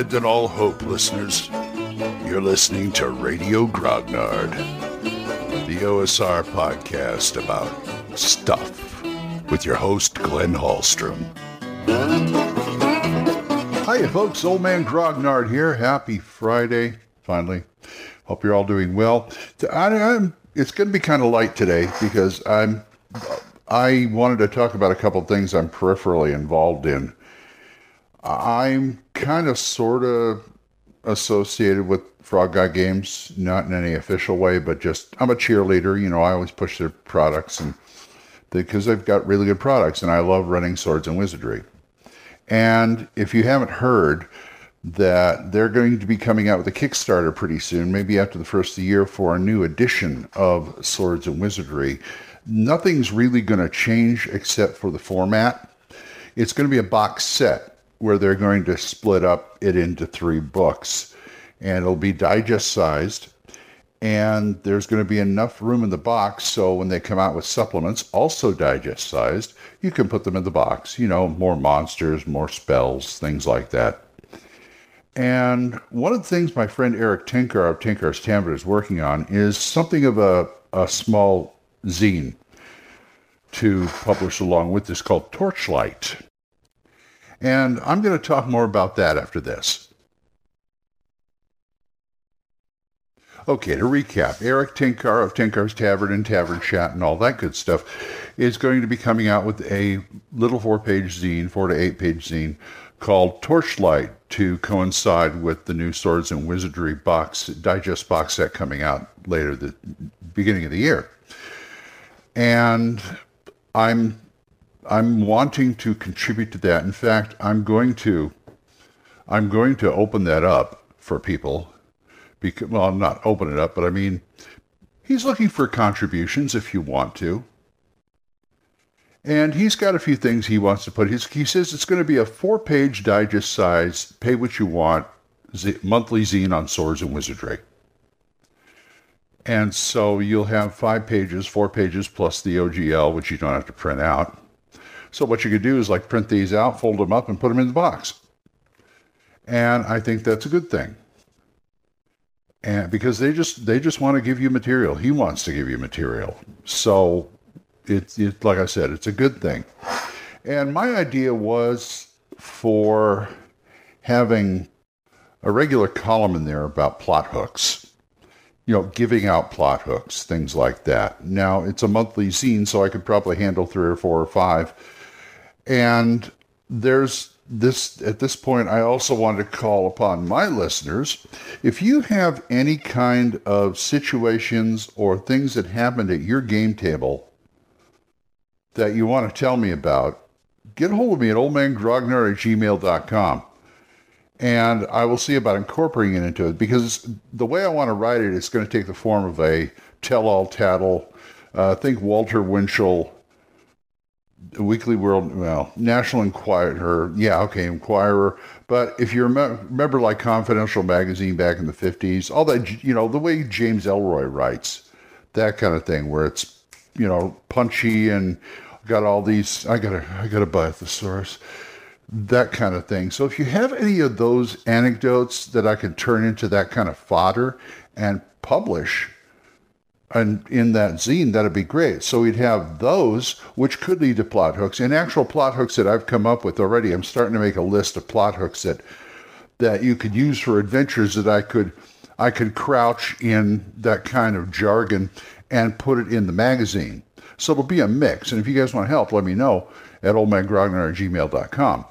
Abandon all hope, listeners. You're listening to Radio Grognard, the OSR podcast about stuff with your host, Glenn Hallstrom. Hiya, folks. Old Man Grognard here. Happy Friday, finally. Hope you're all doing well. I, I'm, it's going to be kind of light today because I'm. I wanted to talk about a couple things I'm peripherally involved in. I'm kind of sort of associated with Frog God Games, not in any official way, but just I'm a cheerleader. You know, I always push their products and because they've got really good products, and I love running Swords and Wizardry. And if you haven't heard, that they're going to be coming out with a Kickstarter pretty soon, maybe after the first of the year, for a new edition of Swords and Wizardry. Nothing's really going to change except for the format. It's going to be a box set where they're going to split up it into three books, and it'll be digest sized. And there's going to be enough room in the box so when they come out with supplements, also digest sized, you can put them in the box. You know, more monsters, more spells, things like that. And one of the things my friend Erik Tenkar of Tenkar's Tavern is working on is something of a, a small zine to publish along with this called Torchlight. And I'm going to talk more about that after this. Okay, to recap, Erik Tenkar of Tenkar's Tavern and Tavern Chat and all that good stuff is going to be coming out with a little four page zine, four to eight page zine called Torchlight to coincide with the new Swords and Wizardry box digest box set coming out later the beginning of the year. And I'm I'm wanting to contribute to that. In fact, I'm going to I'm going to open that up for people. Because, well, not open it up, but I mean, he's looking for contributions if you want to. And he's got a few things he wants to put. He's, he says it's going to be a four page digest size, pay what you want, z- monthly zine on swords and wizardry. And so you'll have five pages, four pages plus the OGL, which you don't have to print out. So what you could do is like print these out, fold them up, and put them in the box. And I think that's a good thing. And because they just they just want to give you material. He wants to give you material. So it's it, like I said, it's a good thing. And my idea was for having a regular column in there about plot hooks. You know, giving out plot hooks, things like that. Now, it's a monthly zine, so I could probably handle three or four or five. And there's this at this point I also want to call upon my listeners if you have any kind of situations or things that happened at your game table that you want to tell me about, get hold of me at oldmangrognard at gmail.com. And I will see about incorporating it into it because the way I want to write it is going to take the form of a tell all tattle. Uh, think Walter Winchell, Weekly World, well, National Enquirer. Yeah, okay, Enquirer. But if you remember, remember, like Confidential Magazine back in the 50s, all that, you know, the way James Ellroy writes, that kind of thing, where it's, you know, punchy and got all these. I gotta, I gotta buy a thesaurus, that kind of thing. So if you have any of those anecdotes that I can turn into that kind of fodder and publish, and in that zine, that'd be great. So we'd have those, which could lead to plot hooks, and actual plot hooks that I've come up with already. I'm starting to make a list of plot hooks that that you could use for adventures that I could I could crouch in that kind of jargon and put it in the magazine. So it'll be a mix. And if you guys want help, let me know at oldmangrognard at gmail.com.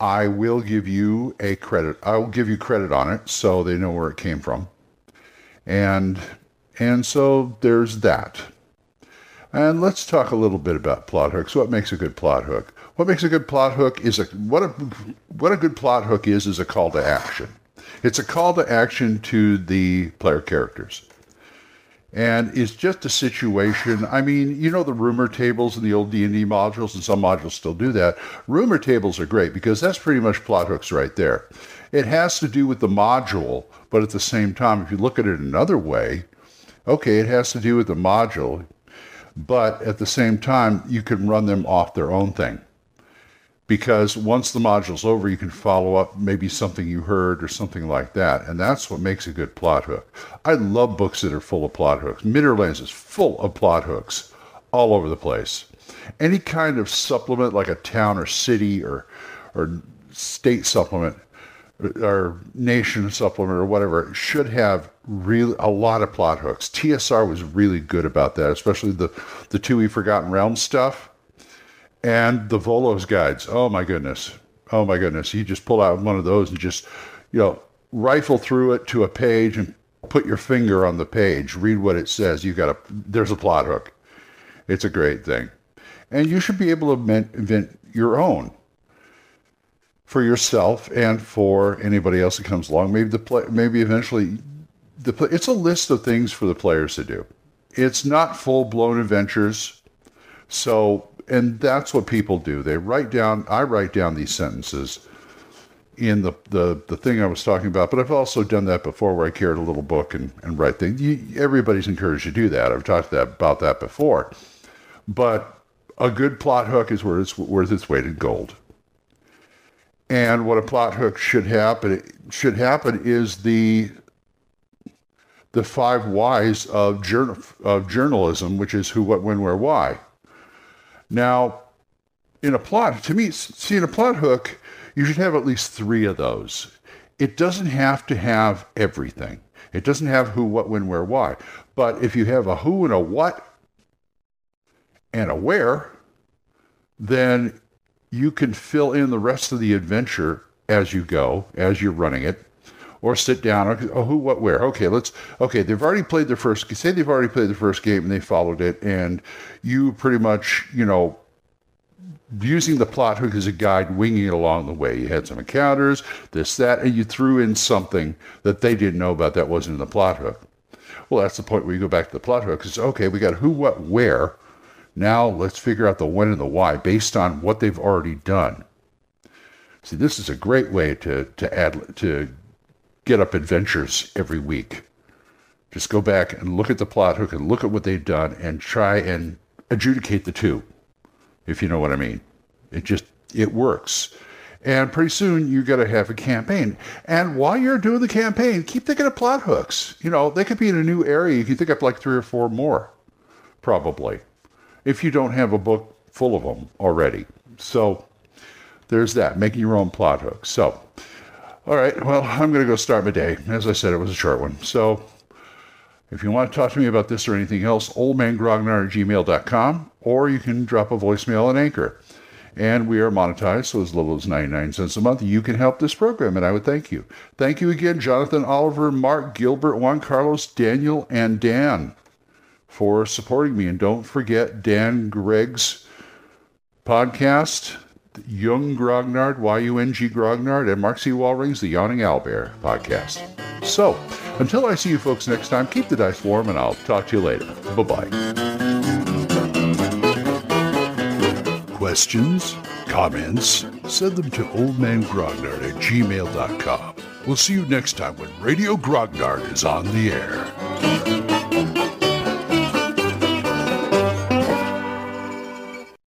I will give you a credit. I will give you credit on it so they know where it came from. And and so there's that. And let's talk a little bit about plot hooks. What makes a good plot hook? What makes a good plot hook is a what a what a good plot hook is is a call to action. It's a call to action to the player characters and it's just a situation i mean you know the rumor tables in the old d&d modules and some modules still do that rumor tables are great because that's pretty much plot hooks right there it has to do with the module but at the same time if you look at it another way okay it has to do with the module but at the same time you can run them off their own thing because once the module's over, you can follow up maybe something you heard or something like that. And that's what makes a good plot hook. I love books that are full of plot hooks. Midderlands is full of plot hooks all over the place. Any kind of supplement like a town or city or or state supplement or nation supplement or whatever should have really a lot of plot hooks. TSR was really good about that, especially the the two we Forgotten Realms stuff and the Volo's guides. Oh my goodness. Oh my goodness. You just pull out one of those and just, you know, rifle through it to a page and put your finger on the page, read what it says. You got a there's a plot hook. It's a great thing. And you should be able to invent, invent your own for yourself and for anybody else that comes along. Maybe the play, maybe eventually the play, it's a list of things for the players to do. It's not full blown adventures. So, and that's what people do. They write down. I write down these sentences in the, the, the thing I was talking about, but I've also done that before where I carried a little book and, and write things. You, everybody's encouraged to do that. I've talked that, about that before. But a good plot hook is worth its, worth its weight in gold. And what a plot hook should happen should happen is the the five whys of journal of journalism, which is who, what, when, where, why. Now, in a plot, to me, see in a plot hook, you should have at least three of those. It doesn't have to have everything. It doesn't have who, what, when, where, why. But if you have a who and a what and a where, then you can fill in the rest of the adventure as you go, as you're running it, or sit down. Oh, who, what, where? Okay, let's. Okay, they've already played their first. Say they've already played the first game and they followed it, and you pretty much, you know, using the plot hook as a guide, winging it along the way. You had some encounters, this, that, and you threw in something that they didn't know about that wasn't in the plot hook. Well, that's the point where you go back to the plot hook. It's okay, we got who, what, where. Now let's figure out the when and the why based on what they've already done. See, this is a great way to to add to get up adventures every week. Just go back and look at the plot hook and look at what they've done and try and adjudicate the two, if you know what I mean. It just it works. And pretty soon you got to have a campaign. And while you're doing the campaign, keep thinking of plot hooks. You know, they could be in a new area. You can think up like three or four more, probably if you don't have a book full of them already. So there's that, making your own plot hooks. So, all right, well, I'm going to go start my day. As I said, it was a short one. So if you want to talk to me about this or anything else, oldmangrognard at gmail.com, or you can drop a voicemail on Anchor. And we are monetized, so as little as 99 cents a month, you can help this program, and I would thank you. Thank you again, Jonathan, Oliver, Mark, Gilbert, Juan Carlos, Daniel, and Dan for supporting me. And don't forget Dan Gregg's podcast, Yung Grognard, Y-U-N-G Grognard, and Mark C. Walring's The Yawning Owlbear podcast. So, until I see you folks next time, keep the dice warm, and I'll talk to you later. Bye-bye. Questions? Comments? Send them to oldmangrognard at gmail.com. We'll see you next time when Radio Grognard is on the air.